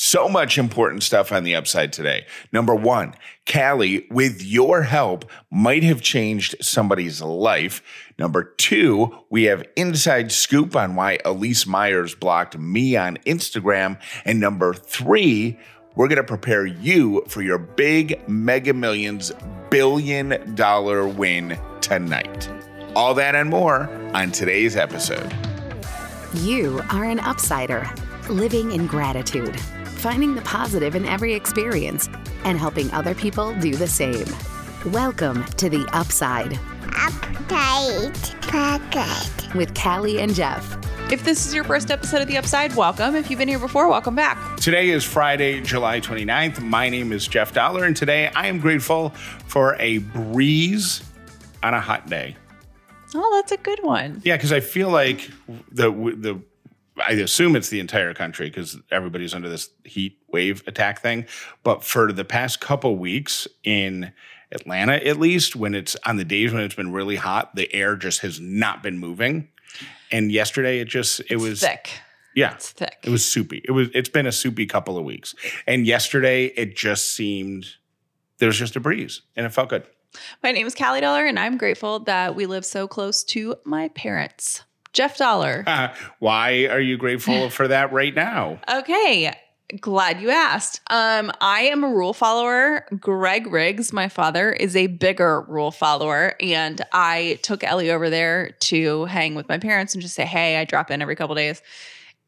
So much important stuff on the upside today. Number one, Callie, with your help, might have changed somebody's life. Number two, we have inside scoop on why Elyse Myers blocked me on Instagram. And number three, we're going to prepare you for your big Mega Millions billion dollar win tonight. All that and more on today's episode. You are an upsider, living in gratitude, finding the positive in every experience, and helping other people do the same. Welcome to the Upside Update Pocket. with Callie and Jeff. If this is your first episode of The Upside, welcome. If you've been here before, welcome back. Today is Friday, July 29th. My name is Jeff Dollar, and today I am grateful for a breeze on a hot day. Oh, that's a good one. Yeah, because I feel like the the I assume it's the entire country because everybody's under this heat wave attack thing. But for the past couple weeks in Atlanta, at least, when it's on the days when it's been really hot, the air just has not been moving. And yesterday, it just it was Thick. yeah, It's thick. it was soupy. It was it's been a soupy couple of weeks. And yesterday, it just seemed there was just a breeze, and it felt good. My name is Callie Dollar, and I'm grateful that we live so close to my parents. Jeff Dollar. Uh, why are you grateful for that right now? Okay. Glad you asked. Um, I am a rule follower. Greg Riggs, my father, is a bigger rule follower. And I took Ellie over there to hang with my parents and just say, hey, I drop in every couple days.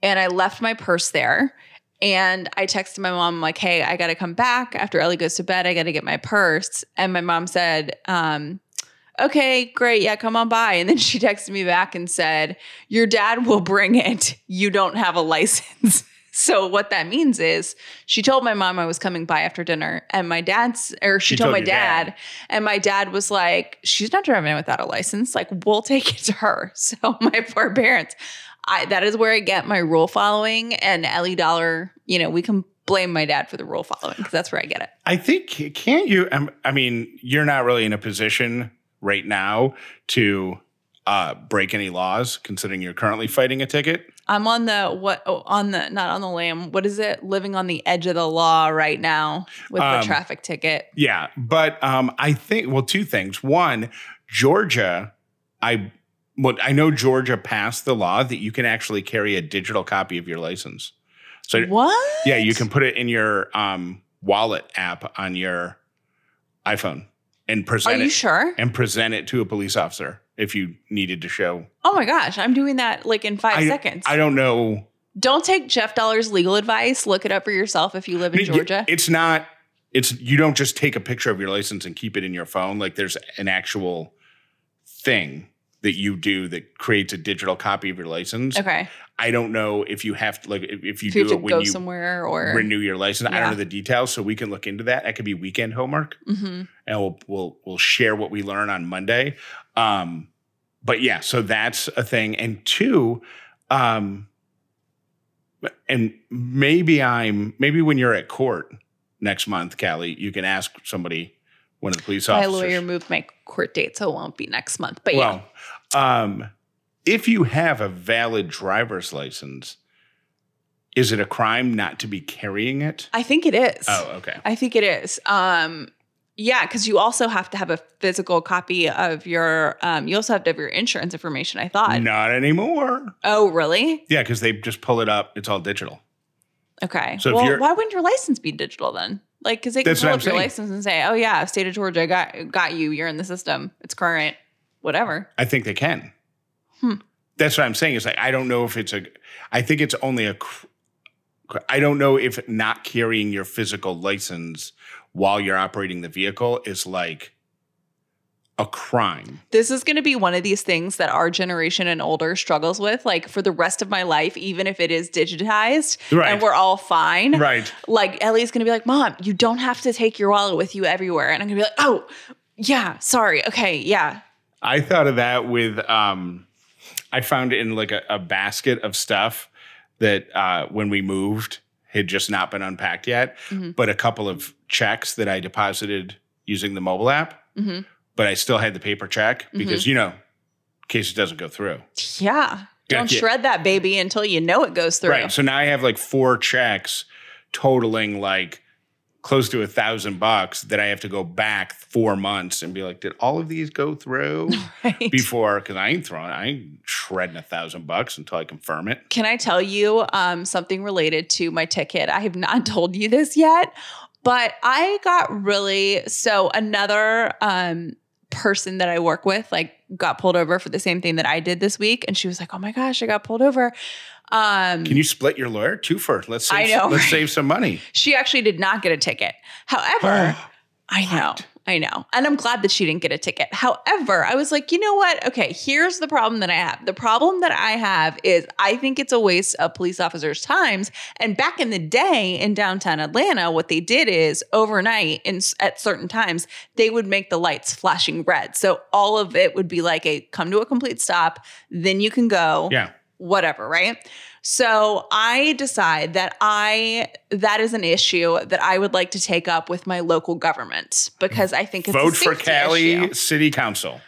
And I left my purse there. And I texted my mom, like, hey, I got to come back after Ellie goes to bed. I got to get my purse. And my mom said, um, okay, great. Yeah, come on by. And then she texted me back and said, Your dad will bring it. You don't have a license. So what that means is she told my mom I was coming by after dinner and my dad's or she, She told, told my dad, dad. and my dad was like she's not driving without a license like we'll take it to her so my poor parents I that is where I get my rule following and Ellie Dollar you know we can blame my dad for the rule following because that's where I get it I think can't you? um, I mean, you're not really in a position right now to uh, break any laws, considering you're currently fighting a ticket. I'm on the what oh, on the not on the lam. What is it? Living on the edge of the law right now with Um, the traffic ticket. Yeah, but um, I think well, two things. One, Georgia, I well, I know Georgia passed the law that you can actually carry a digital copy of your license. So What? yeah, you can put it in your um, wallet app on your iPhone and Are present you it sure? and present it to a police officer if you needed to show. Oh my gosh, I'm doing that like in five I, seconds. I don't know. Don't take Jeff Dollar's legal advice. Look it up for yourself if you live in Georgia. It's not. It's you don't just take a picture of your license and keep it in your phone. Like there's an actual thing that you do that creates a digital copy of your license. okay. I don't know if you have to like if if you If you do have it when go you somewhere or renew your license. I don't know the details, so we can look into that. That could be weekend homework, Mhm. and we'll we'll we'll share what we learn on Monday. Um, but yeah, so that's a thing. And two, um, and maybe I'm maybe when you're at court next month, Callie, you can ask somebody, one of the police officers. My lawyer moved my court date, so it won't be next month. But yeah. um, if you have a valid driver's license, is it a crime not to be carrying it? I think it is. Oh, okay. I think it is. Um, yeah, because you also have to have a physical copy of your. Um, you also have to have your insurance information. I thought. Not anymore. Oh, really? Yeah, because they just pull it up. It's all digital. Okay. So well, why wouldn't your license be digital then? Like, because they can pull up your saying. license and say, "Oh yeah, state of Georgia got got you. You're in the system. It's current. Whatever." I think they can. Hmm. That's what I'm saying. It's like I don't know if it's a. I think it's only a. I don't know if not carrying your physical license while you're operating the vehicle is like a crime. This is going to be one of these things that our generation and older struggles with, like for the rest of my life, even if it is digitized Right. and we're all fine. Right. Like Ellie's going to be like, Mom, you don't have to take your wallet with you everywhere. And I'm going to be like, Oh, yeah, sorry. Okay, yeah. I thought of that with um I found in like a, a basket of stuff that uh when we moved had just not been unpacked yet, Mm-hmm. but a couple of checks that I deposited using the mobile app. Mhm. But I still had the paper check because you know, in case it doesn't go through. Yeah. Don't Yeah. shred that baby until you know it goes through. Right. So now I have like four checks totaling like close to a thousand bucks that I have to go back four months and be like, did all of these go through Right. before? Because I ain't throwing, I ain't shredding a thousand bucks until I confirm it. Can I tell you um, something related to my ticket? I have not told you this yet, but I got really so another um, person that I work with like got pulled over for the same thing that I did this week, and she was like, "Oh my gosh, I got pulled over." Um, Can you split your lawyer two for? Let's save, I know, let's right? save some money. she actually did not get a ticket. However, I know. I know. And I'm glad that she didn't get a ticket. However, I was like, you know what? Okay, here's the problem that I have. The problem that I have is I think it's a waste of police officers' times. And back in the day in downtown Atlanta, what they did is overnight and at certain times, they would make the lights flashing red. So all of it would be like a come to a complete stop, then you can go Yeah. Whatever, right? So I decide that I that is an issue that I would like to take up with my local government because I think it's a Vote for Callie issue. City Council.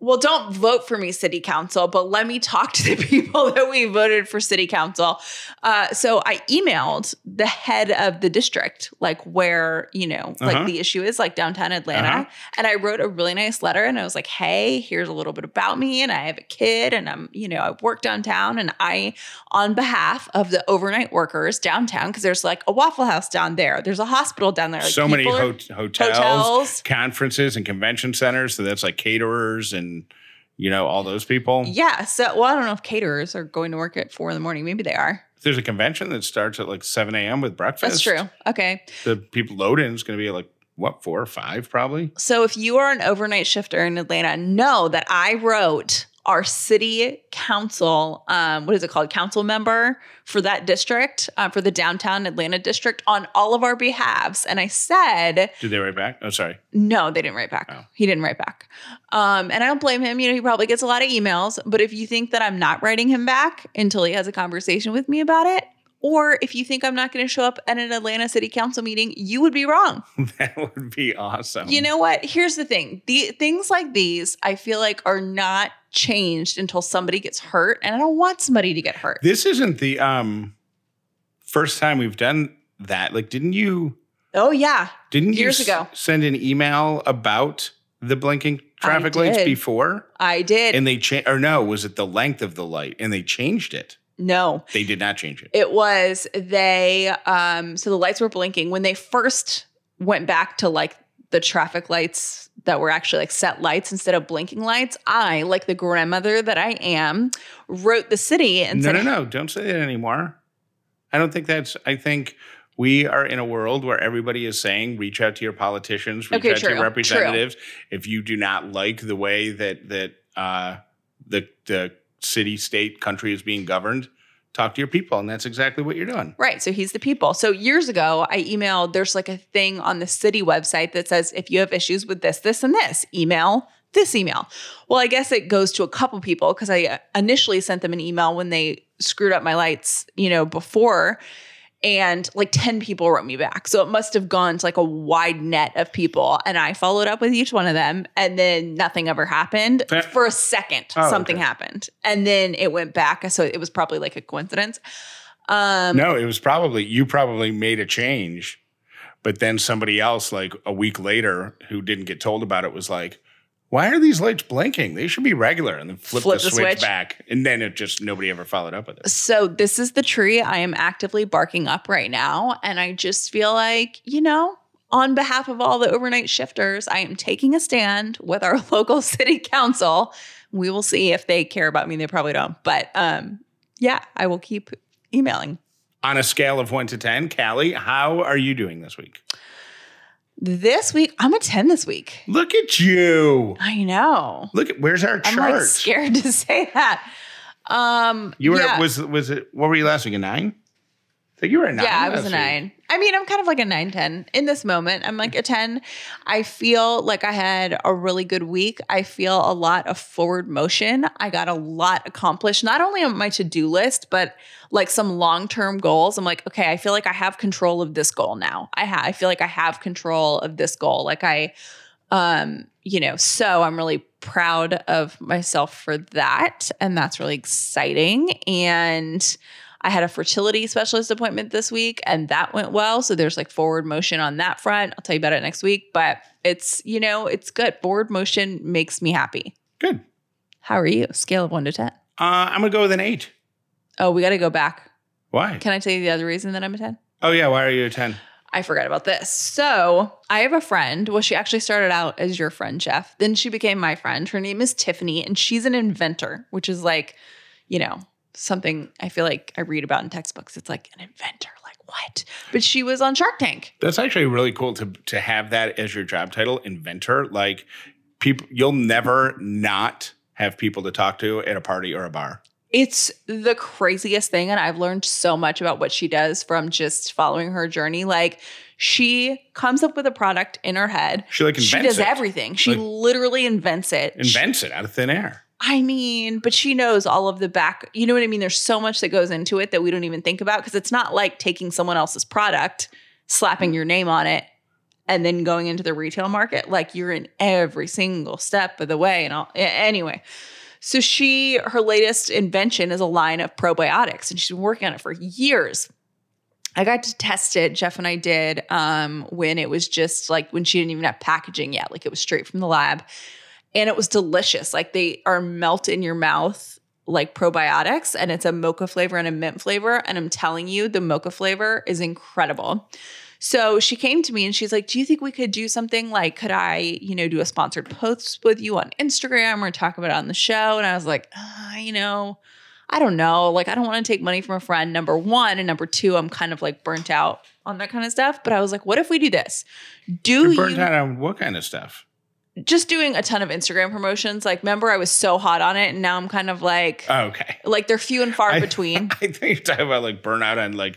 Well, don't vote for me, city council, but let me talk to the people that we voted for city council. Uh, so I emailed the head of the district, like where, you know, like Uh-huh. the issue is, like downtown Atlanta. Uh-huh. And I wrote a really nice letter and I was like, hey, here's a little bit about me. And I have a kid and I'm, you know, I work downtown and I, on behalf of the overnight workers downtown, because there's like a Waffle House down there, there's a hospital down there. Like so many hot- hotels, hotels. conferences, and convention centers. So that's like caterers and, you know, all those people. Yeah. So, well, I don't know if caterers are going to work at four in the morning. Maybe they are. There's a convention that starts at like 7 a.m. with breakfast. That's true. Okay. The people load in is going to be like, what, four or five probably? So if you are an overnight shifter in Atlanta, know that I wrote our city council, um, what is it called? Council member for that district, uh, for the downtown Atlanta district on all of our behalves. And I said, Did they write back? Oh, sorry. no, they didn't write back. Oh. He didn't write back. Um, and I don't blame him. You know, he probably gets a lot of emails. But if you think that I'm not writing him back until he has a conversation with me about it, or if you think I'm not going to show up at an Atlanta City Council meeting, you would be wrong. that would be awesome. You know what? Here's the thing. The things like these, I feel like are not changed until somebody gets hurt. And I don't want somebody to get hurt. this isn't the um first time we've done that. Like, didn't you Oh yeah. didn't Years you s- ago. send an email about the blinking traffic lights before? I did. And they changed, or no, was it the length of the light? And they changed it. No. They did not change it. It was they um so the lights were blinking when they first went back to like the traffic lights that were actually like set lights instead of blinking lights. I, like the grandmother that I am, wrote the city and no, said, no, no. No, don't say that anymore. I don't think that's, I think we are in a world where everybody is saying reach out to your politicians, reach Okay, out to your representatives. If you do not like the way that, that, uh, the, the city, state, country is being governed, talk to your people. And that's exactly what you're doing. Right. So he's the people. So years ago, I emailed, there's like a thing on the city website that says, if you have issues with this, this, and this, email this email. Well, I guess it goes to a couple people because I initially sent them an email when they screwed up my lights, you know, before. And like 10 people wrote me back. So it must have gone to like a wide net of people. And I followed up with each one of them. And then nothing ever happened. For a second, Oh, something okay. happened. And then it went back. So it was probably like a coincidence. Um, No, it was probably, you probably made a change, but then somebody else, like a week later, who didn't get told about it, was like, why are these lights blinking? They should be regular. And then flip, Flip the, the switch, switch. back. And then it just, nobody ever followed up with it. So this is the tree I am actively barking up right now. And I just feel like, you know, on behalf of all the overnight shifters, I am taking a stand with our local city council. We will see if they care about me. They probably don't. But um, yeah, I will keep emailing. On a scale of one to 10, Callie, how are you doing this week? This week, I'm a 10 this week. Look at you. I know. Look at where's our I'm chart? like scared to say that. Um You were yeah. was was it what were you last week? A nine? Think you were a nine. Yeah, I was a last week. nine. I mean, I'm kind of like a nine, 10 in this moment. I'm like a 10. I feel like I had a really good week. I feel a lot of forward motion. I got a lot accomplished, not only on my to do list, but like some long term goals. I'm like, okay, I feel like I have control of this goal now. I, ha- I feel like I have control of this goal. Like I, um, you know, so I'm really proud of myself for that. And that's really exciting. And, I had a fertility specialist appointment this week and that went well. So there's like forward motion on that front. I'll tell you about it next week, but it's, you know, it's good. Forward motion makes me happy. Good. How are you? Scale of one to 10. Uh, I'm gonna go with an eight. Oh, we got to go back. Why? Can I tell you the other reason that I'm a 10? oh yeah, why are you a ten? I forgot about this. So I have a friend. Well, she actually started out as your friend, Jeff. Then she became my friend. Her name is Tiffany, and she's an inventor, which is like, you know, something I feel like I read about in textbooks. It's like an inventor. Like what? But she was on Shark Tank. That's actually really cool to to have that as your job title, inventor. Like people, you'll never not have people to talk to at a party or a bar. It's the craziest thing. And I've learned so much about what she does from just following her journey. Like, she comes up with a product in her head. She like invents She does it. everything. She Like- literally invents it. She- invents it out of thin air. I mean, but she knows all of the back. You know what I mean? There's so much that goes into it that we don't even think about because it's not like taking someone else's product, slapping your name on it, and then going into the retail market. Like you're in every single step of the way. And all, anyway, so she, her latest invention is a line of probiotics, and she's been working on it for years. I got to test it. Jeff and I did um, when it was just like when she didn't even have packaging yet. Like it was straight from the lab and it was delicious. Like they are melt in your mouth like probiotics, and it's a mocha flavor and a mint flavor. And I'm telling you, the mocha flavor is incredible. So she came to me and she's like, Do you think we could do something like, could I, you know, do a sponsored post with you on Instagram or talk about it on the show? And I was like, uh, You know, I don't know. Like, I don't want to take money from a friend, number one. And number two, I'm kind of like burnt out on that kind of stuff. But I was like, What if we do this? Do You're you burnt out on what kind of stuff? Just doing a ton of Instagram promotions. Like, remember, I was so hot on it, and now I'm kind of like, Oh, okay. like they're few and far I- between. I think you're talking about like burnout and like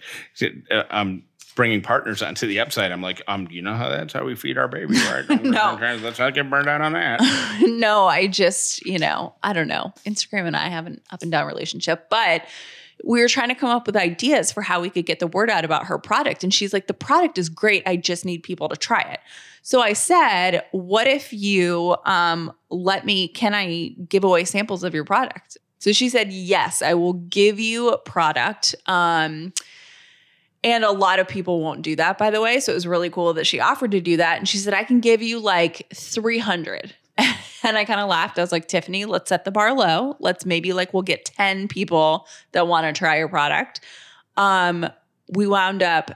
uh, um bringing partners onto the upside. I'm like, um, you know how that's how we feed our baby, right? No. let's not get burned out on that. no, I just, you know, I don't know. Instagram and I have an up and down relationship, but we were trying to come up with ideas for how we could get the word out about her product. And she's like, the product is great. I just need people to try it. So I said, what if you um, let me, can I give away samples of your product? So she said, yes, I will give you a product. Um, and a lot of people won't do that, by the way. So it was really cool that she offered to do that. And she said, I can give you like 300. and I kind of laughed. I was like, Tiffany, let's set the bar low. Let's maybe like we'll get 10 people that want to try your product. Um, we wound up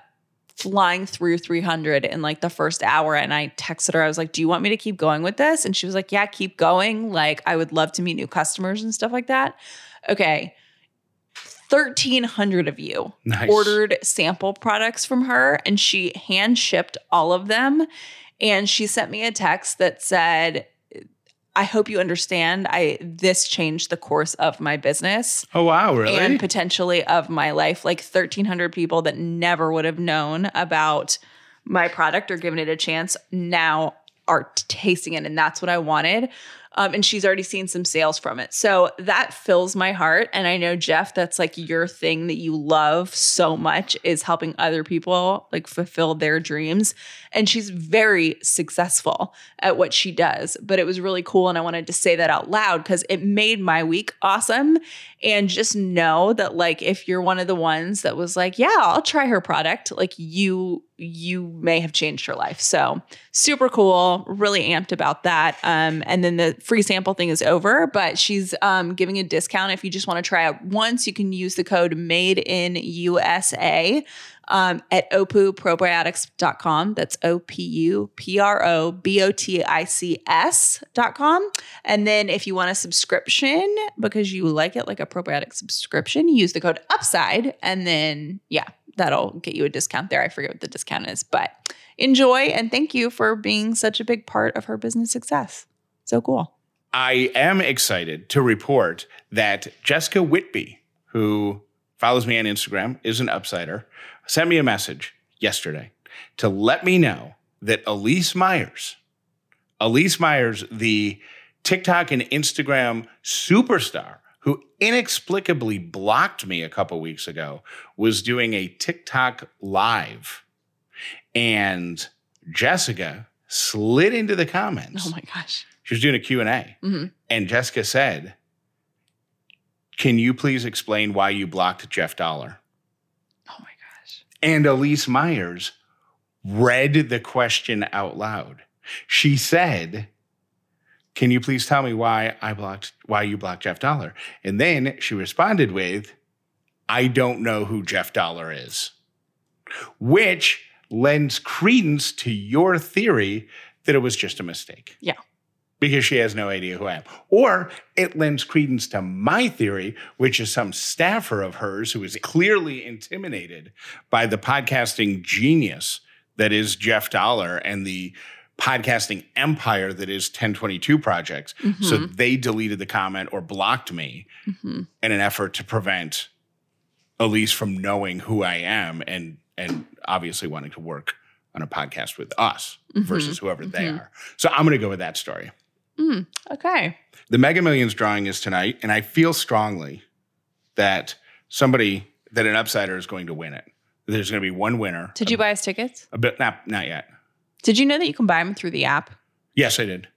flying through 300 in like the first hour. And I texted her, I was like, Do you want me to keep going with this? And she was like, Yeah, keep going. Like, I would love to meet new customers and stuff like that. Okay. 1,300 of you Nice. ordered sample products from her and she hand shipped all of them. And she sent me a text that said, I hope you understand. I this changed the course of my business Oh wow, really? and potentially of my life. Like 1,300 people that never would have known about my product or given it a chance now are tasting it. And that's what I wanted. Um, and she's already seen some sales from it. So that fills my heart. And I know, Jeff, that's like your thing that you love so much is helping other people like fulfill their dreams. And she's very successful at what she does. But it was really cool. And I wanted to say that out loud because it made my week awesome. And just know that, like, if you're one of the ones that was like, yeah, I'll try her product, like, you, you may have changed her life. So super cool. Really amped about that. Um, and then the free sample thing is over, but she's um, giving a discount. If you just want to try out once, you can use the code made in USA um, at opuprobiotics.com. That's O P U P R O B O T I C S.com. And then if you want a subscription because you like it like a probiotic subscription, use the code UPSIDE. And then, yeah, that'll get you a discount there. I forget what the discount is, but enjoy and thank you for being such a big part of her business success. So cool. I am excited to report that Jessica Whitby, who follows me on Instagram, is an upsider, sent me a message yesterday to let me know that Elyse Myers, Elyse Myers, the TikTok and Instagram superstar who inexplicably blocked me a couple weeks ago, was doing a TikTok live. And Jessica slid into the comments. Oh my gosh. She was doing a Q&A. Mhm. And Jessica said, "Can you please explain why you blocked Jeff Dollar?" Oh my gosh. And Elyse Myers read the question out loud. She said, "Can you please tell me why I blocked why you blocked Jeff Dollar?" And then she responded with, "I don't know who Jeff Dollar is." Which lends credence to your theory that it was just a mistake. Yeah. Because she has no idea who I am. Or it lends credence to my theory, which is some staffer of hers who is clearly intimidated by the podcasting genius that is Jeff Dollar and the podcasting empire that is 1022 projects. So they deleted the comment or blocked me Mhm. in an effort to prevent Elyse from knowing who I am and and obviously wanting to work on a podcast with us versus whoever they Mhm. are. So I'm going to go with that story. Mm, okay. The Mega Millions drawing is tonight, and I feel strongly that somebody that an upsider is going to win it. There's going to be one winner. Did you buy us tickets? A bit, not not yet. Did you know that you can buy them through the app? Yes, I did.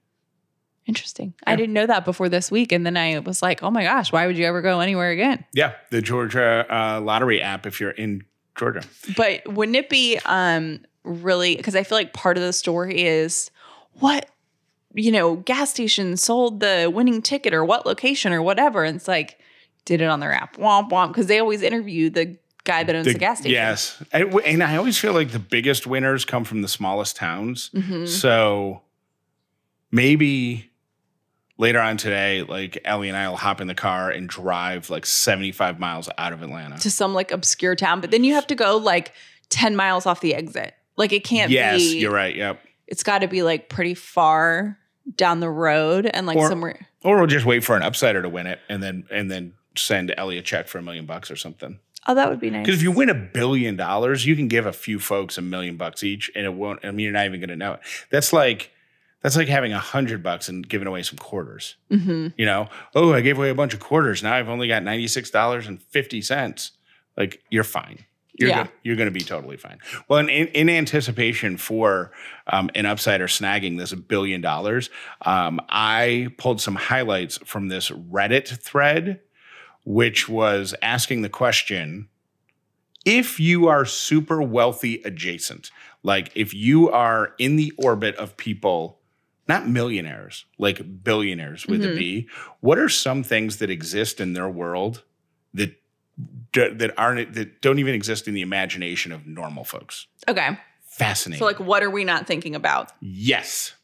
Interesting. I didn't know that before this week. And then I was like, oh my gosh, why would you ever go anywhere again? Yeah, the Georgia uh, lottery app. If you're in Georgia, But wouldn't it be um really because I feel like part of the story is what you know, gas station sold the winning ticket or what location or whatever. And it's like, did it on their app. Womp womp. Because they always interview the guy that owns the, gas station. Yes, and, and I always feel like the biggest winners come from the smallest towns. Mhm. So maybe later on today, like Ellie and I will hop in the car and drive like 75 miles out of Atlanta. To some like obscure town. But then you have to go like 10 miles off the exit. Like it can't yes, be you're right. Yep. it's got to be like pretty far down the road and like Or- somewhere. Or we'll just wait for an upsider to win it and then and then send Ellie a check for a million bucks or something. Oh, that would be nice. Because if you win a billion dollars, you can give a few folks a million bucks each, and it won't. I mean, you're not even going to know it. That's like that's like having a hundred bucks and giving away some quarters. hmm You know, oh, I gave away a bunch of quarters. Now I've only got ninety six dollars and fifty cents. Like you're fine. You're Yeah. go- you're going to be totally fine. Well, in, in, in anticipation for um, an upsider snagging this billion dollars, um, I pulled some highlights from this Reddit thread, which was asking the question: If you are super wealthy adjacent, like if you are in the orbit of people not millionaires, like billionaires with a Mhm. B. What are some things that exist in their world that that aren't that don't even exist in the imagination of normal folks? Okay. Fascinating. So, like, what are we not thinking about? Yes.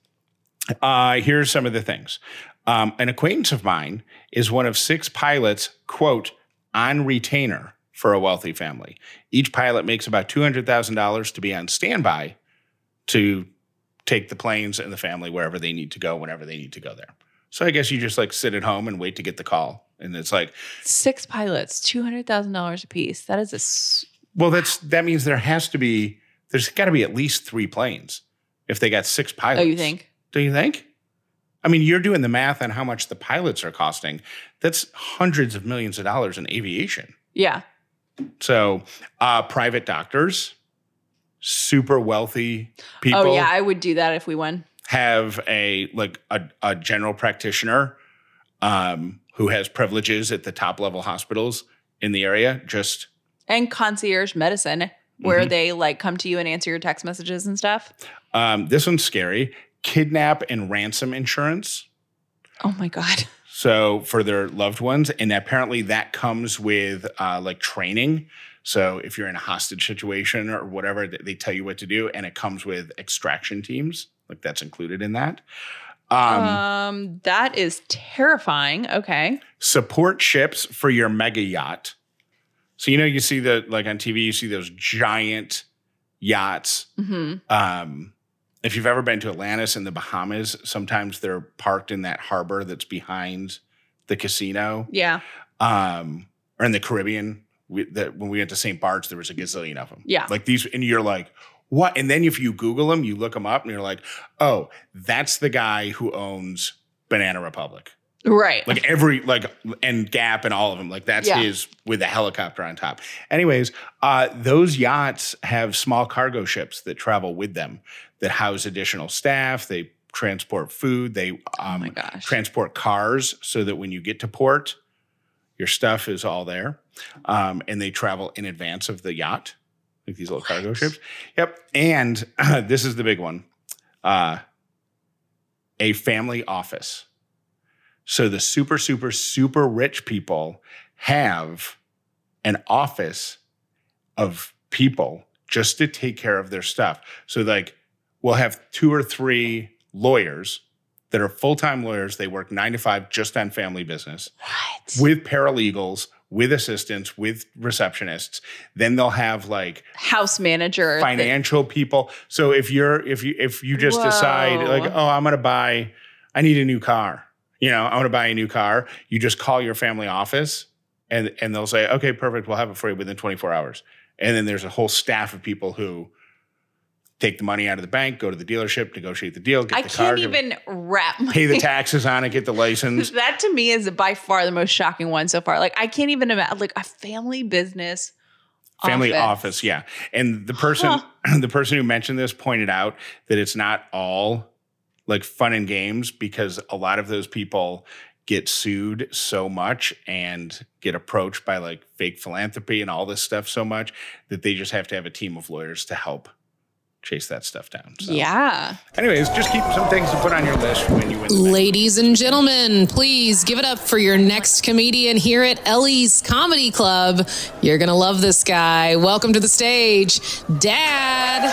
Uh, here's some of the things. Um, an acquaintance of mine is one of six pilots, quote, on retainer for a wealthy family. Each pilot makes about $200,000 to be on standby to take the planes and the family wherever they need to go, whenever they need to go there. So I guess you just like sit at home and wait to get the call. And it's like, Six pilots, two hundred thousand dollars a piece. That is a s- well, that's that means there has to be, there's got to be at least three planes if they got six pilots. oh, you think? Do you think? I mean, you're doing the math on how much the pilots are costing. That's hundreds of millions of dollars in aviation. Yeah. So, uh, private doctors, super wealthy people oh, yeah. I would do that if we won. have a like a, a general practitioner um, who has privileges at the top level hospitals in the area. Just And concierge medicine, where Mm-hmm. they like come to you and answer your text messages and stuff. um, this one's scary. Kidnap and ransom insurance. Oh my god. so for their loved ones and apparently that comes with uh, like training so if you're in a hostage situation or whatever they tell you what to do and it comes with extraction teams like that's included in that um, Um, that is terrifying. Okay. support ships for your mega yacht so you know you see the like on tv you see those giant yachts. Um, if you've ever been to Atlantis in the Bahamas, sometimes they're parked in that harbor that's behind the casino. Yeah. Um, or in the Caribbean, we, that when we went to St. Bart's, there was a gazillion of them. Yeah. like these, and you're like, what? And then if you Google them, you look them up, and you're like, oh, that's the guy who owns Banana Republic. Right. Like every like and Gap and all of them. Like that's Yeah. his with a helicopter on top. Anyways, uh, those yachts have small cargo ships that travel with them that house additional staff. They transport food. They um, Oh transport cars so that when you get to port, your stuff is all there. Um, and they travel in advance of the yacht, like these little cargo ships. Yep. And this is the big one uh, a family office. So the super, super, super rich people have an office of people just to take care of their stuff. So, like, we'll have two or three lawyers that are full time lawyers. They work nine to five just on family business what? with paralegals, with assistants, with receptionists. Then they'll have like House manager. financial people. So if you're if you if you just decide like, oh, I'm gonna buy, I need a new car. You know, I want to buy a new car. You just call your family office and and they'll say, okay, perfect, we'll have it for you within 24 hours. And then there's a whole staff of people who take the money out of the bank, go to the dealership, negotiate the deal, get I the car, I can't it- even wrap my pay the taxes on it, get the license. That to me is by far the most shocking one so far. Like I can't even imagine like a family business family office. yeah and the person the person who mentioned this pointed out that it's not all like fun and games because a lot of those people get sued so much and get approached by like fake philanthropy and all this stuff so much that they just have to have a team of lawyers to help chase that stuff down so Yeah. anyways just keep some things to put on your list when you win Ladies and gentlemen, please give it up for your next comedian here at Ellie's Comedy Club. You're going to love this guy. Welcome to the stage, Dad.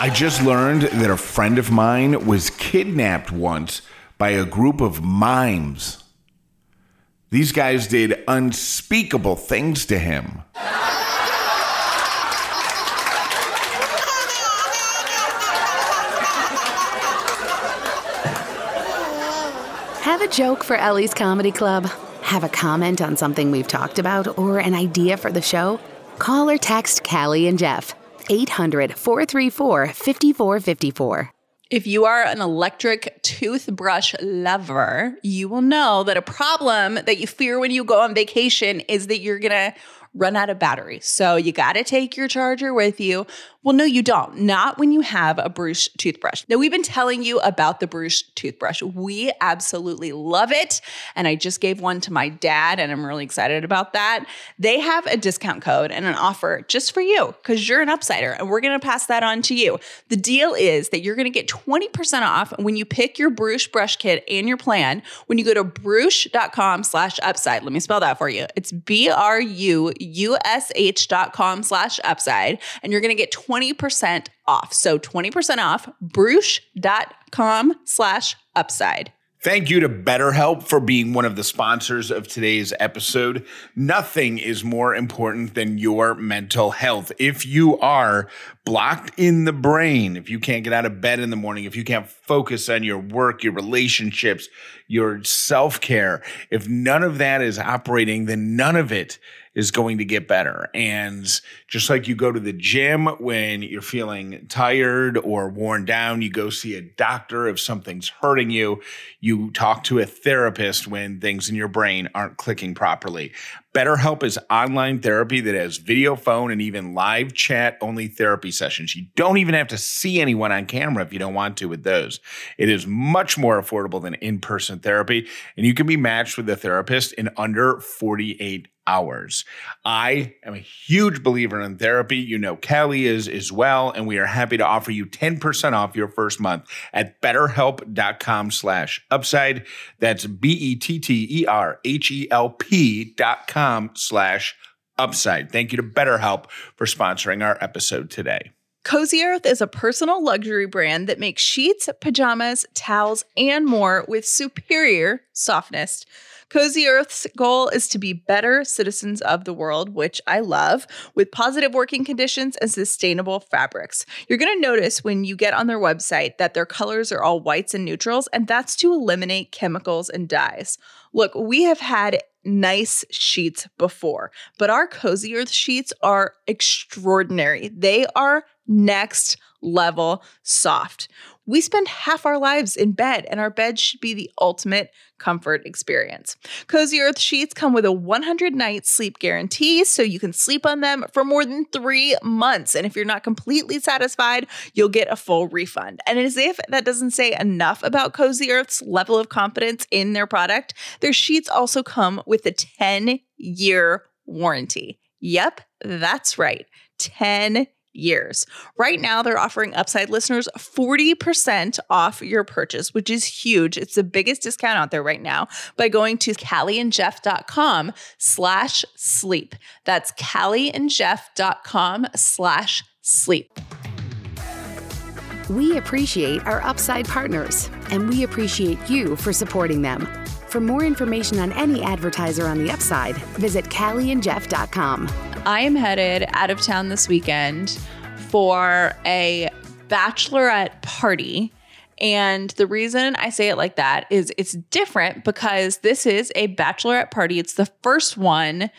I just learned that a friend of mine was kidnapped once by a group of mimes. These guys did unspeakable things to him. Have a joke for Ellie's Comedy Club? Have a comment on something we've talked about or an idea for the show? Call or text Callie and Jeff. 800 434 5454. If you are an electric toothbrush lover, you will know that a problem that you fear when you go on vacation is that you're going to run out of battery. So you got to take your charger with you. Well, no, you don't. Not when you have a Bruush toothbrush. Now, we've been telling you about the Bruush toothbrush. We absolutely love it. And I just gave one to my dad, and I'm really excited about that. They have a discount code and an offer just for you because you're an upsider, and we're going to pass that on to you. The deal is that you're going to get 20% off when you pick your Bruush brush kit and your plan when you go to bruush.com slash upside. Let me spell that for you. It's B-R-U-U-S-H dot com slash upside, and you're going to get 20% off. So 20% off, bruush.com slash upside. Thank you to BetterHelp for being one of the sponsors of today's episode. Nothing is more important than your mental health. If you are blocked in the brain, if you can't get out of bed in the morning, if you can't focus on your work, your relationships, your self care, if none of that is operating, then none of it is going to get better. And just like you go to the gym when you're feeling tired or worn down, you go see a doctor if something's hurting you, you talk to a therapist when things in your brain aren't clicking properly. BetterHelp is online therapy that has video, phone, and even live chat only therapy sessions. You don't even have to see anyone on camera if you don't want to with those. It is much more affordable than in person therapy, and you can be matched with a therapist in under 48 hours. I am a huge believer in therapy. You know, Callie is as well, and we are happy to offer you 10% off your first month at betterhelp.com slash upside. That's B-E-T-T-E-R-H-E-L-P dot com slash upside. Thank you to BetterHelp for sponsoring our episode today. Cozy Earth is a personal luxury brand that makes sheets, pajamas, towels, and more with superior softness. Cozy Earth's goal is to be better citizens of the world, which I love, with positive working conditions and sustainable fabrics. You're going to notice when you get on their website that their colors are all whites and neutrals, and that's to eliminate chemicals and dyes. Look, we have had nice sheets before, but our Cozy Earth sheets are extraordinary. They are next level soft. We spend half our lives in bed, and our bed should be the ultimate comfort experience. Cozy Earth sheets come with a 100 night sleep guarantee, so you can sleep on them for more than three months. And if you're not completely satisfied, you'll get a full refund. And as if that doesn't say enough about Cozy Earth's level of confidence in their product, their sheets also come with a 10 year warranty. Yep, that's right. 10 years. Right now, they're offering Upside listeners 40% off your purchase, which is huge. It's the biggest discount out there right now by going to callieandjeff.com slash sleep. That's callieandjeff.com slash sleep. We appreciate our Upside partners, and we appreciate you for supporting them. For more information on any advertiser on the Upside, visit callieandjeff.com. I am headed out of town this weekend for a bachelorette party. And the reason I say it like that is it's different because this is a bachelorette party. It's the first one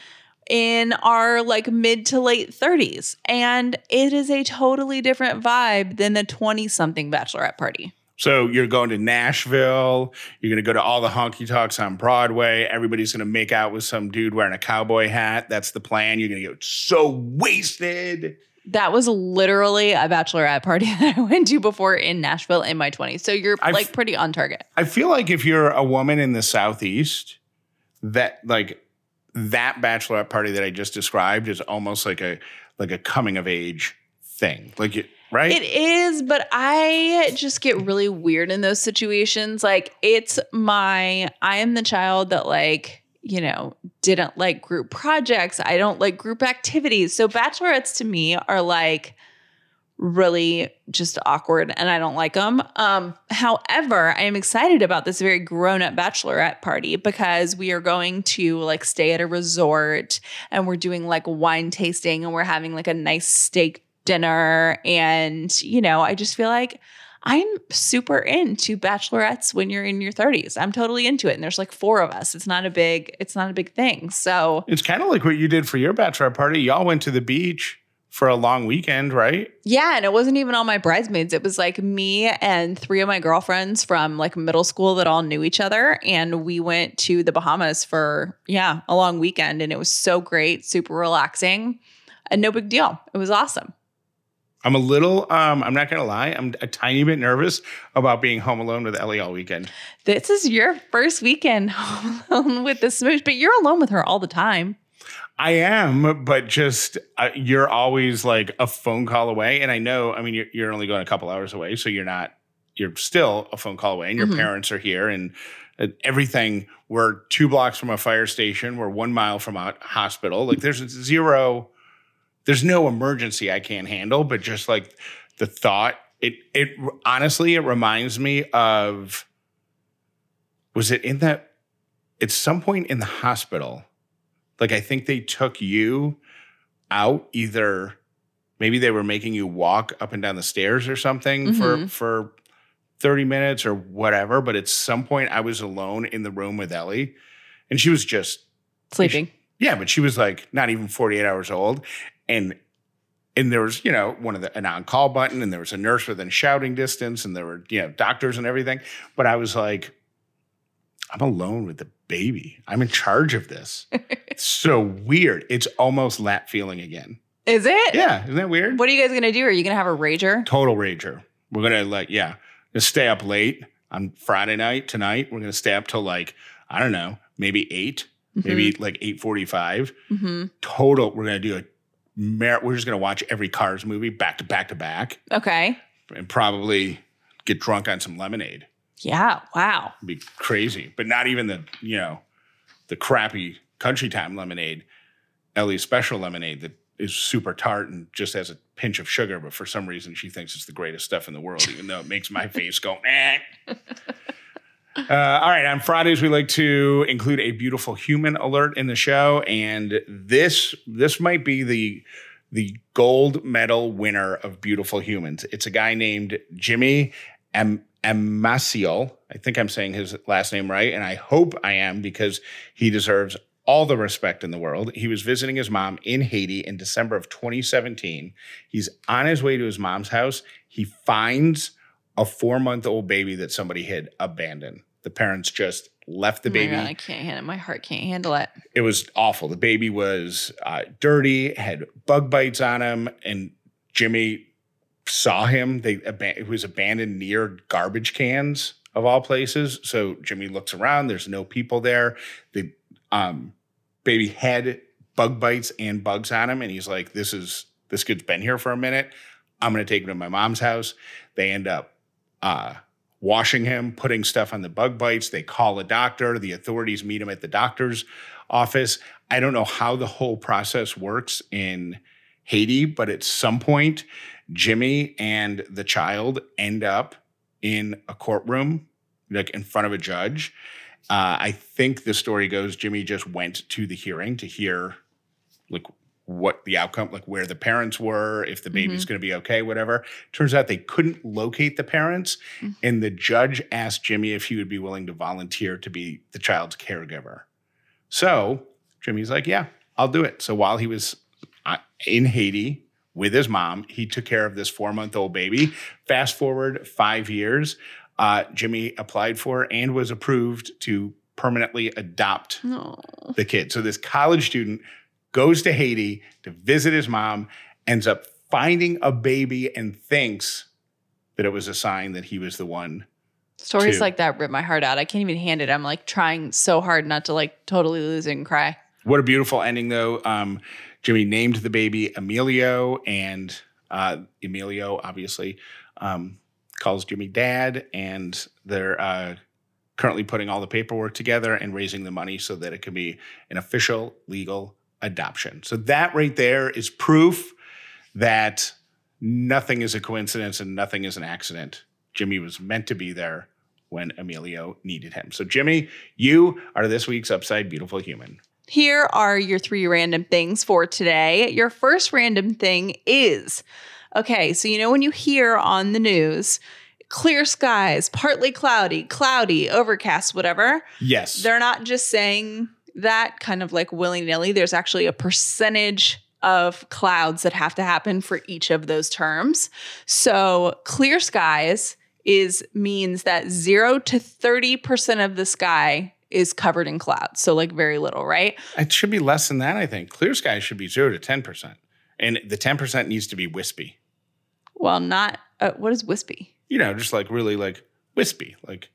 in our like mid to late 30s. And it is a totally different vibe than the 20 something bachelorette party. So you're going to Nashville. You're going to go to all the honky tonks on Broadway. Everybody's going to make out with some dude wearing a cowboy hat. That's the plan. You're going to get so wasted. That was literally a bachelorette party that I went to before in Nashville in my 20s. So you're I've- like pretty on target. I feel like if you're a woman in the Southeast, that like that bachelorette party that I just described is almost like a like a coming of age thing. Like it, right? It is, but I just get really weird in those situations. Like it's my I am the child that like, you know, didn't like group projects. I don't like group activities. So bachelorettes to me are like really just awkward and I don't like them. Um however, I am excited about this very grown-up bachelorette party because we are going to like stay at a resort and we're doing like wine tasting and we're having like a nice steak dinner and you know, I just feel like I'm super into bachelorettes when you're in your 30s. I'm totally into it and there's like four of us. It's not a big it's not a big thing. So it's kind of like what you did for your bachelorette party. Y'all went to the beach for a long weekend, right? Yeah, and it wasn't even all my bridesmaids. It was like me and three of my girlfriends from like middle school that all knew each other. And we went to the Bahamas for, yeah, a long weekend. And it was so great, super relaxing, and no big deal. It was awesome. I'm a little, um, I'm not gonna lie, I'm a tiny bit nervous about being home alone with Ellie all weekend. This is your first weekend home alone with the smooch, but you're alone with her all the time. I am, but just uh, you're always like a phone call away, and I know. I mean, you're, you're only going a couple hours away, so you're not. You're still a phone call away, and your Mhm. parents are here, and everything. We're two blocks from a fire station. We're one mile from a hospital. Like there's zero. There's no emergency I can't handle, but just like the thought, it it honestly it reminds me of. Was it in that? At some point in the hospital like I think they took you out either maybe they were making you walk up and down the stairs or something for Mhm. for 30 minutes or whatever but at some point I was alone in the room with Ellie and she was just Sleeping. yeah but she was like not even 48 hours old and and there was you know one of the an on-call button and there was a nurse within shouting distance and there were you know doctors and everything but I was like I'm alone with the baby. I'm in charge of this. it's so weird. It's almost that feeling again. Is it? Yeah, isn't that weird? What are you guys gonna do? Are you gonna have a rager? Total rager. We're gonna like, yeah, gonna stay up late on Friday night tonight. We're gonna stay up till like, I don't know, maybe 8 maybe like eight forty-five. hmm Total. We're gonna do a. Mar- we're just gonna watch every Cars movie back to back to back, Okay. and probably get drunk on some lemonade. Yeah. Wow. It'd be crazy, but not even the you know the crappy country time lemonade, Ellie's special lemonade that is super tart and just has a pinch of sugar, but for some reason she thinks it's the greatest stuff in the world, even though it makes my face go, eh. Uh, all right, on Fridays we like to include a beautiful human alert in the show, and this this might be the the gold medal winner of beautiful humans. It's a guy named Jimmy Am- Amaciel. I think I'm saying his last name right, and I hope I am because he deserves all the respect in the world. He was visiting his mom in Haiti in December of 2017. He's on his way to his mom's house. He finds a four month old baby that somebody had abandoned. The parents just left the Oh baby. God, I can't handle it. My heart can't handle it. It was awful. The baby was uh, dirty, had bug bites on him, and Jimmy saw him. They aban- it was abandoned near garbage cans of all places. So Jimmy looks around. There's no people there. The um, baby had bug bites and bugs on him, and he's like, "This is this kid's been here for a minute. I'm going to take him to my mom's house." They end up uh, washing him, putting stuff on the bug bites. They call a doctor. The authorities meet him at the doctor's office. I don't know how the whole process works in Haiti, but at some point, Jimmy and the child end up in a courtroom, like in front of a judge. Uh, I think the story goes Jimmy just went to the hearing to hear like what the outcome, like where the parents were, if the baby's going to be okay, whatever. Turns out they couldn't locate the parents, and the judge asked Jimmy if he would be willing to volunteer to be the child's caregiver. So Jimmy's like, "Yeah, I'll do it." So while he was uh, in Haiti with his mom, he took care of this four-month-old baby. Fast forward five years, uh, Jimmy applied for and was approved to permanently adopt No. the kid. So this college student goes to Haiti to visit his mom, ends up finding a baby and thinks that it was a sign that he was the one. Stories Two. like that rip my heart out. I can't even hand it. I'm like trying so hard not to like totally lose it and cry. What a beautiful ending, though. Um, Jimmy named the baby Emilio, and uh, Emilio obviously um, calls Jimmy dad, and they're uh, currently putting all the paperwork together and raising the money so that it can be an official legal adoption. So that right there is proof that nothing is a coincidence and nothing is an accident. Jimmy was meant to be there when Emilio needed him. So Jimmy, you are this week's upside beautiful human. Here are your three random things for today. Your first random thing is okay, so you know when you hear on the news, clear skies, partly cloudy, cloudy, overcast, whatever, Yes. they're not just saying that kind of like willy nilly. There's actually a percentage of clouds that have to happen for each of those terms. So clear skies is means that zero to 30% of the sky is covered in clouds. So like very little, right? It should be less than that, I think. Clear skies should be zero to 10%. And the 10% needs to be wispy. Well, not uh, what is wispy? You know, just like really like wispy, like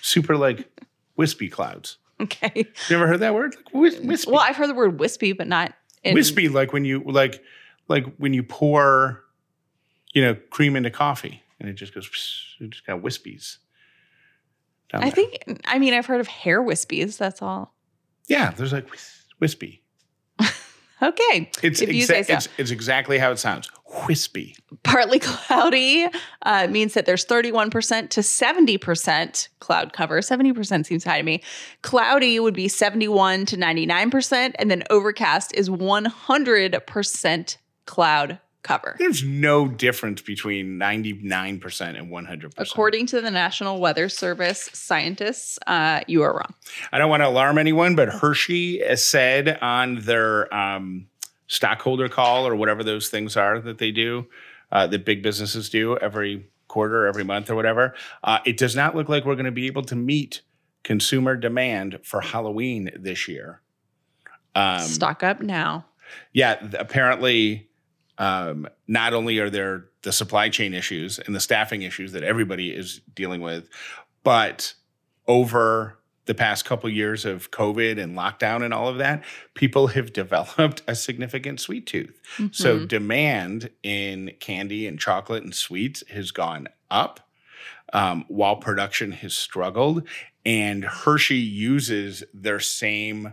super like wispy clouds. Okay. You ever heard that word? Like wis- uh, wispy. Well, I've heard the word wispy, but not in wispy, like when you like like when you pour, you know, cream into coffee and it just goes, it just got wispies. I there. think I mean I've heard of hair wispies. That's all. Yeah, there's like whis- wispy. Okay. It's, if you exa- say so. it's it's exactly how it sounds. Wispy. partly cloudy uh, means that there's 31% to 70% cloud cover. 70% seems high to me. Cloudy would be 71 to 99%, and then overcast is 100% cloud cover. There's no difference between 99% and 100%. According to the National Weather Service scientists, uh, you are wrong. I don't want to alarm anyone, but Hershey said on their um, stockholder call or whatever those things are that they do, uh, that big businesses do every quarter, every month, or whatever, uh, it does not look like we're going to be able to meet consumer demand for Halloween this year. Um, Stock up now. yeah, apparently, um, not only are there the supply chain issues and the staffing issues that everybody is dealing with, but over the past couple years of COVID and lockdown and all of that, people have developed a significant sweet tooth. So demand in candy and chocolate and sweets has gone up. Um, while production has struggled, and Hershey uses their same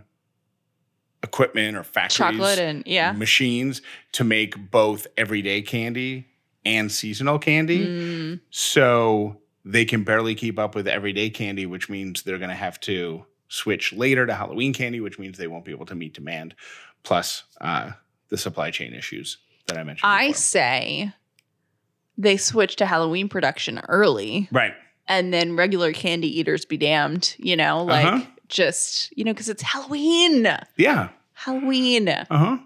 equipment or factories, Chocolate and- yeah. machines to make both everyday candy and seasonal candy. Mm. So they can barely keep up with everyday candy, which means they're going to have to switch later to Halloween candy, which means they won't be able to meet demand. Plus uh, the supply chain issues that I mentioned. I before. say they switch to Halloween production early right. and then regular candy eaters be damned, you know, like Uh-huh. just, you know, because it's Halloween. Yeah. Halloween. Uh huh.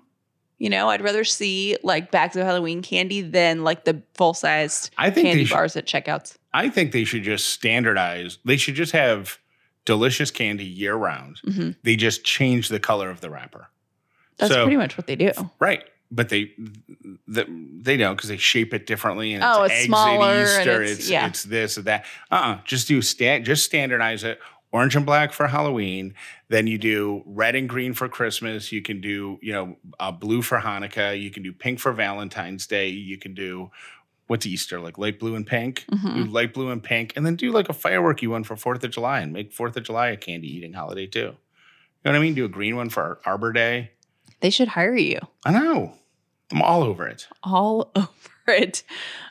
You know, I'd rather see like bags of Halloween candy than like the full sized candy should- bars at checkouts. I think they should just standardize. They should just have delicious candy year round. Mhm. They just change the color of the wrapper. That's So- pretty much what they do. Right. But they the, they don't because they shape it differently and Oh, it's, it's eggs smaller at and Easter. it's- It's yeah. it's this or that. Uh uh Just do stand just standardize it. Orange and black for Halloween. Then you do red and green for Christmas. You can do, you know, uh, blue for Hanukkah. You can do pink for Valentine's Day. You can do what's Easter like light blue and pink. Mhm. Do light blue and pink, and then do like a fireworky one for Fourth of July, and make Fourth of July a candy eating holiday too. You know what I mean? Do a green one for Arbor Day. They should hire you I know. I'm all over it. all over it.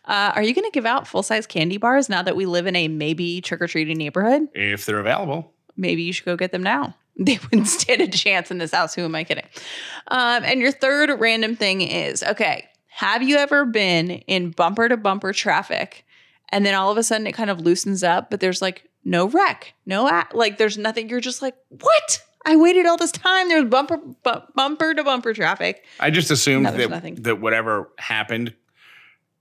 Uh, are you going to give out full size candy bars now that we live in a maybe trick or treating neighborhood? If they're available. maybe you should go get them now. They wouldn't stand a chance in this house. Who am I kidding? Um, and your third random thing is okay, have you ever been in bumper to bumper traffic and then all of a sudden it kind of loosens up, but there's like no wreck, no, like there's nothing. You're just like, what? I waited all this time. There's bumper bu- bumper to bumper traffic. I just assumed No, that nothing. that whatever happened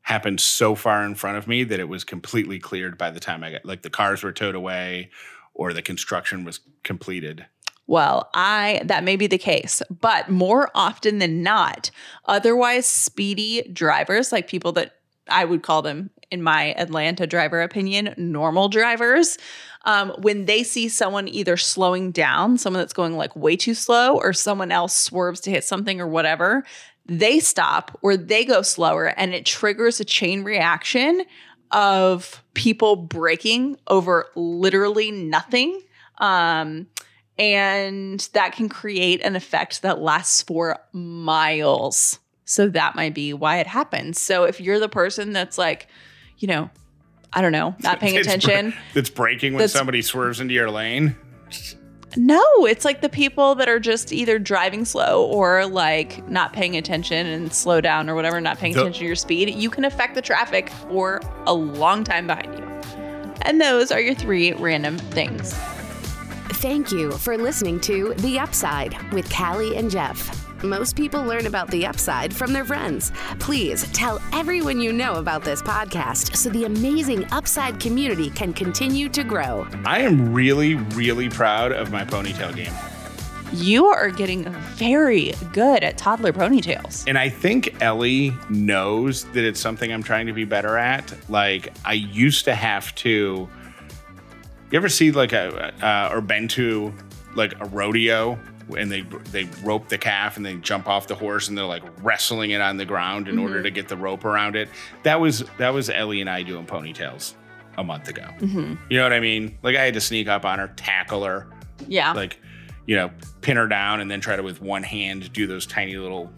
happened so far in front of me that it was completely cleared by the time I got like the cars were towed away or the construction was completed. Well, I that may be the case, but more often than not, otherwise speedy drivers, like people that I would call them in my Atlanta driver opinion, normal drivers, um, when they see someone either slowing down, someone that's going like way too slow, or someone else swerves to hit something or whatever, they stop or they go slower, and it triggers a chain reaction of people braking over literally nothing. Um, and that can create an effect that lasts for miles. So that might be why it happens. So if you're the person that's like, you know, I don't know, not paying That's br- attention. That's breaking when That's- somebody swerves into your lane. No, it's like the people that are just either driving slow or like not paying attention and slow down or whatever, not paying The- attention to your speed. You can affect the traffic for a long time behind you. And those are your three random things. Thank you for listening to The Upside with Callie and Jeff. Most people learn about the upside from their friends. Please tell everyone you know about this podcast so the amazing Upside community can continue to grow. I am really, really proud of my ponytail game. You are getting very good at toddler ponytails. And I think Ellie knows that it's something I'm trying to be better at. Like I used to have to. You ever see like a uh, or been to like a rodeo and they they rope the calf and they jump off the horse and they're like wrestling it on the ground in order to get the rope around it. That was that was Ellie and I doing ponytails a month ago. You know what I mean? Like I had to sneak up on her, tackle her, Yeah. like you know pin her down and then try to with one hand do those tiny little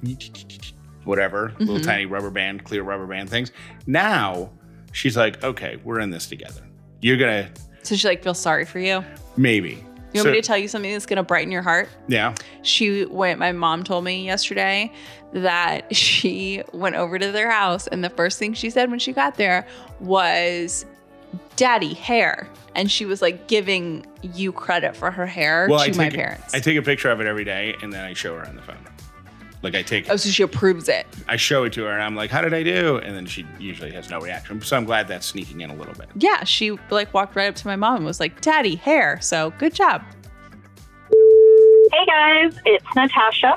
whatever little Mm-hmm. tiny rubber band clear rubber band things now she's like okay we're in this together you're gonna so she like feels sorry for you. maybe You want So- me to tell you something that's gonna brighten your heart? yeah She went, my mom told me yesterday that she went over to their house and the first thing she said when she got there was, Daddy, hair. And she was like giving you credit for her hair well to my parents. I take a picture of it every day and then I show her on the phone like I take oh, so she approves it. I show it to her and I'm like how did I do and then she usually has no reaction so I'm glad that's sneaking in a little bit Yeah, she like walked right up to my mom and was like, Daddy, hair. So good job. Hey guys, it's Natasha.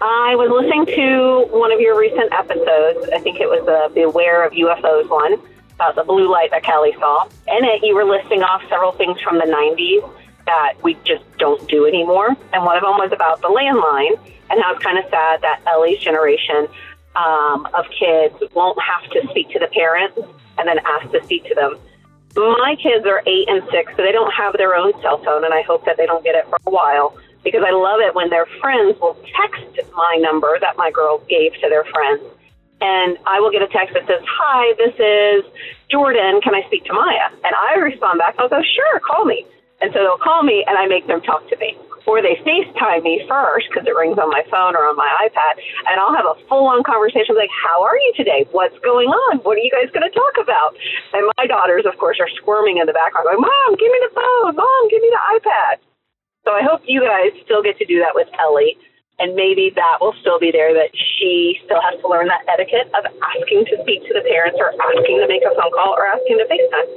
I was listening to one of your recent episodes. I think it was uh, the Beware of UFOs one about the blue light that Kelly saw. In it, you were listing off several things from the 90s that we just don't do anymore. And one of them was about the landline and how it's kind of sad that Ellie's generation um, of kids won't have to speak to the parents and then ask to speak to them. My kids are eight and six, so they don't have their own cell phone, and I hope that they don't get it for a while. because I love it when their friends will text my number that my girl gave to their friends. And I will get a text that says, Hi, this is Jordan. Can I speak to Maya? And I respond back, I'll go, Sure, call me. And so they'll call me and I make them talk to me. Or they FaceTime me first because it rings on my phone or on my iPad. And I'll have a full on conversation like, How are you today? What's going on? What are you guys going to talk about? And my daughters, of course, are squirming in the background going, Mom, give me the phone. Mom, give me the iPad. So I hope you guys still get to do that with Ellie. And maybe that will still be there, that she still has to learn that etiquette of asking to speak to the parents or asking to make a phone call or asking to FaceTime.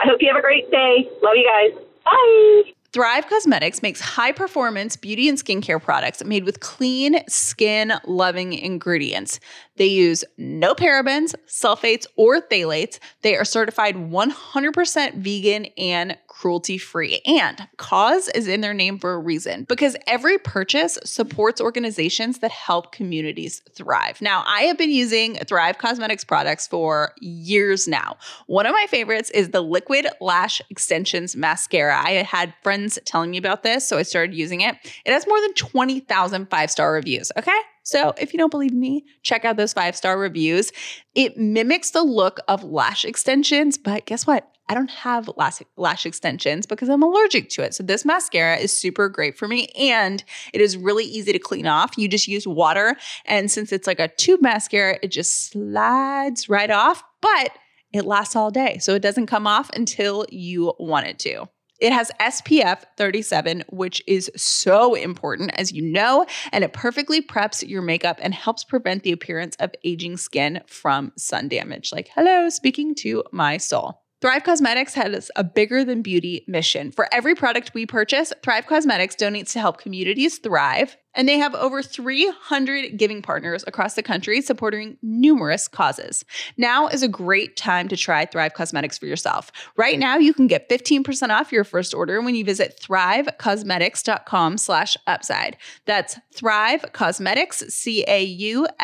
I hope you have a great day. Love you guys. Bye. Thrive Causemetics makes high performance beauty and skincare products made with clean, skin loving ingredients. They use no parabens, sulfates, or phthalates. They are certified 100% vegan and cruelty free. And cause is in their name for a reason because every purchase supports organizations that help communities thrive. Now, I have been using Thrive Causemetics products for years now. One of my favorites is the Liquid Lash Extensions Mascara. I had friends telling me about this, so I started using it. It has more than 20,000 five star reviews, okay? So if you don't believe me, check out those five star reviews. It mimics the look of lash extensions, but guess what? I don't have lash, lash extensions because I'm allergic to it. So this mascara is super great for me and it is really easy to clean off. You just use water and since it's like a tube mascara, it just slides right off, but it lasts all day. So it doesn't come off until you want it to. It has SPF 37, which is so important, as you know, and it perfectly preps your makeup and helps prevent the appearance of aging skin from sun damage. Like, hello, speaking to my soul. Thrive Causemetics has a bigger than beauty mission. For every product we purchase, Thrive Causemetics donates to help communities thrive, and they have over 300 giving partners across the country supporting numerous causes. Now is a great time to try Thrive Causemetics for yourself. Right now, you can get 15% off your first order when you visit thrivecausemetics.com slash upside. That's Thrive Causemetics, C-A-U-S-E-M-E-T-I-C-S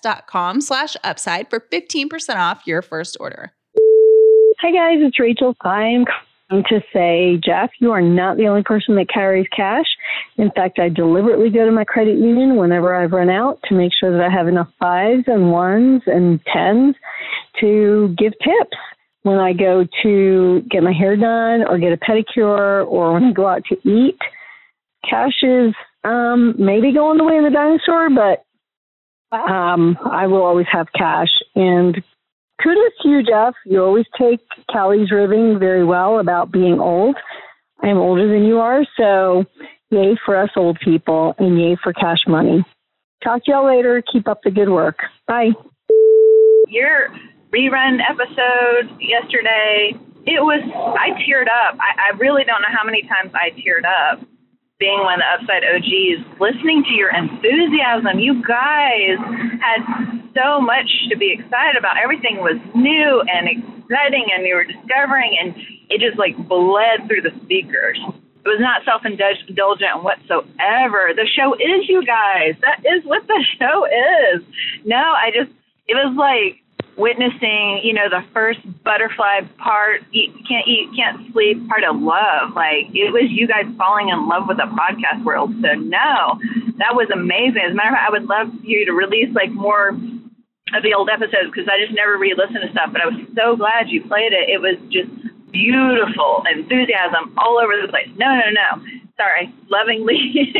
dot com slash upside for 15% off your first order. Hi guys, it's Rachel. I'm to say, Jeff, you are not the only person that carries cash. In fact, I deliberately go to my credit union whenever I've run out to make sure that I have enough fives and ones and tens to give tips when I go to get my hair done or get a pedicure or when I go out to eat. Cash is um, maybe going the way of the dinosaur, but um, I will always have cash. And kudos to you, Jeff. You always take Callie's ribbing very well about being old. I'm older than you are, so yay for us old people and yay for cash money. Talk to y'all later. Keep up the good work. Bye. Your rerun episode yesterday, it was, I teared up. I, I really don't know how many times I teared up being one of the Upside OGs, listening to your enthusiasm. You guys had so much to be excited about. Everything was new and exciting, and you were discovering, and it just like bled through the speakers. It was not self indulgent whatsoever. The show is you guys. That is what the show is. No, I just, it was like witnessing, you know, the first butterfly part, eat, can't eat, can't sleep part of love. Like it was you guys falling in love with the podcast world. So no, that was amazing. As a matter of fact, I would love you to release like more of the old episodes because I just never re-listened to stuff. But I was so glad you played it. It was just beautiful enthusiasm all over the place. No, no, no. Sorry, lovingly,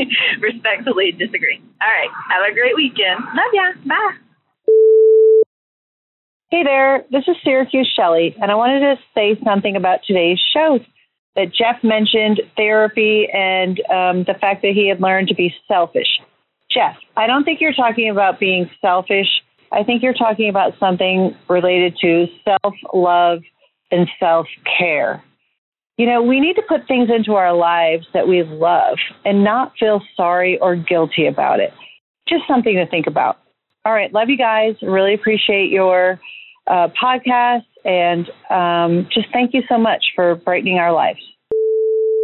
respectfully disagree. All right, have a great weekend. Love ya. Bye. Hey there, this is Syracuse Shelley, and I wanted to say something about today's show. That Jeff mentioned therapy and um, the fact that he had learned to be selfish. Jeff, I don't think you're talking about being selfish. I think you're talking about something related to self love and self care. You know, we need to put things into our lives that we love and not feel sorry or guilty about it. Just something to think about. All right, love you guys. Really appreciate your uh, podcast. And um, just thank you so much for brightening our lives.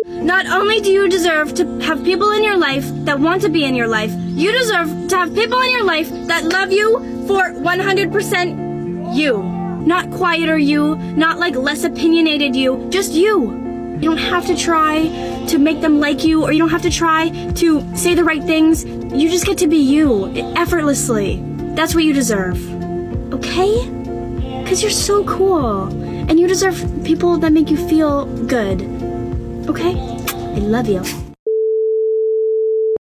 Not only do you deserve to have people in your life that want to be in your life, you deserve to have people in your life that love you for 100% you. Not quieter you, not like less opinionated you, just you. You don't have to try to make them like you, or you don't have to try to say the right things. You just get to be you effortlessly. That's what you deserve. Okay? Because you're so cool. And you deserve people that make you feel good. Okay? I love you.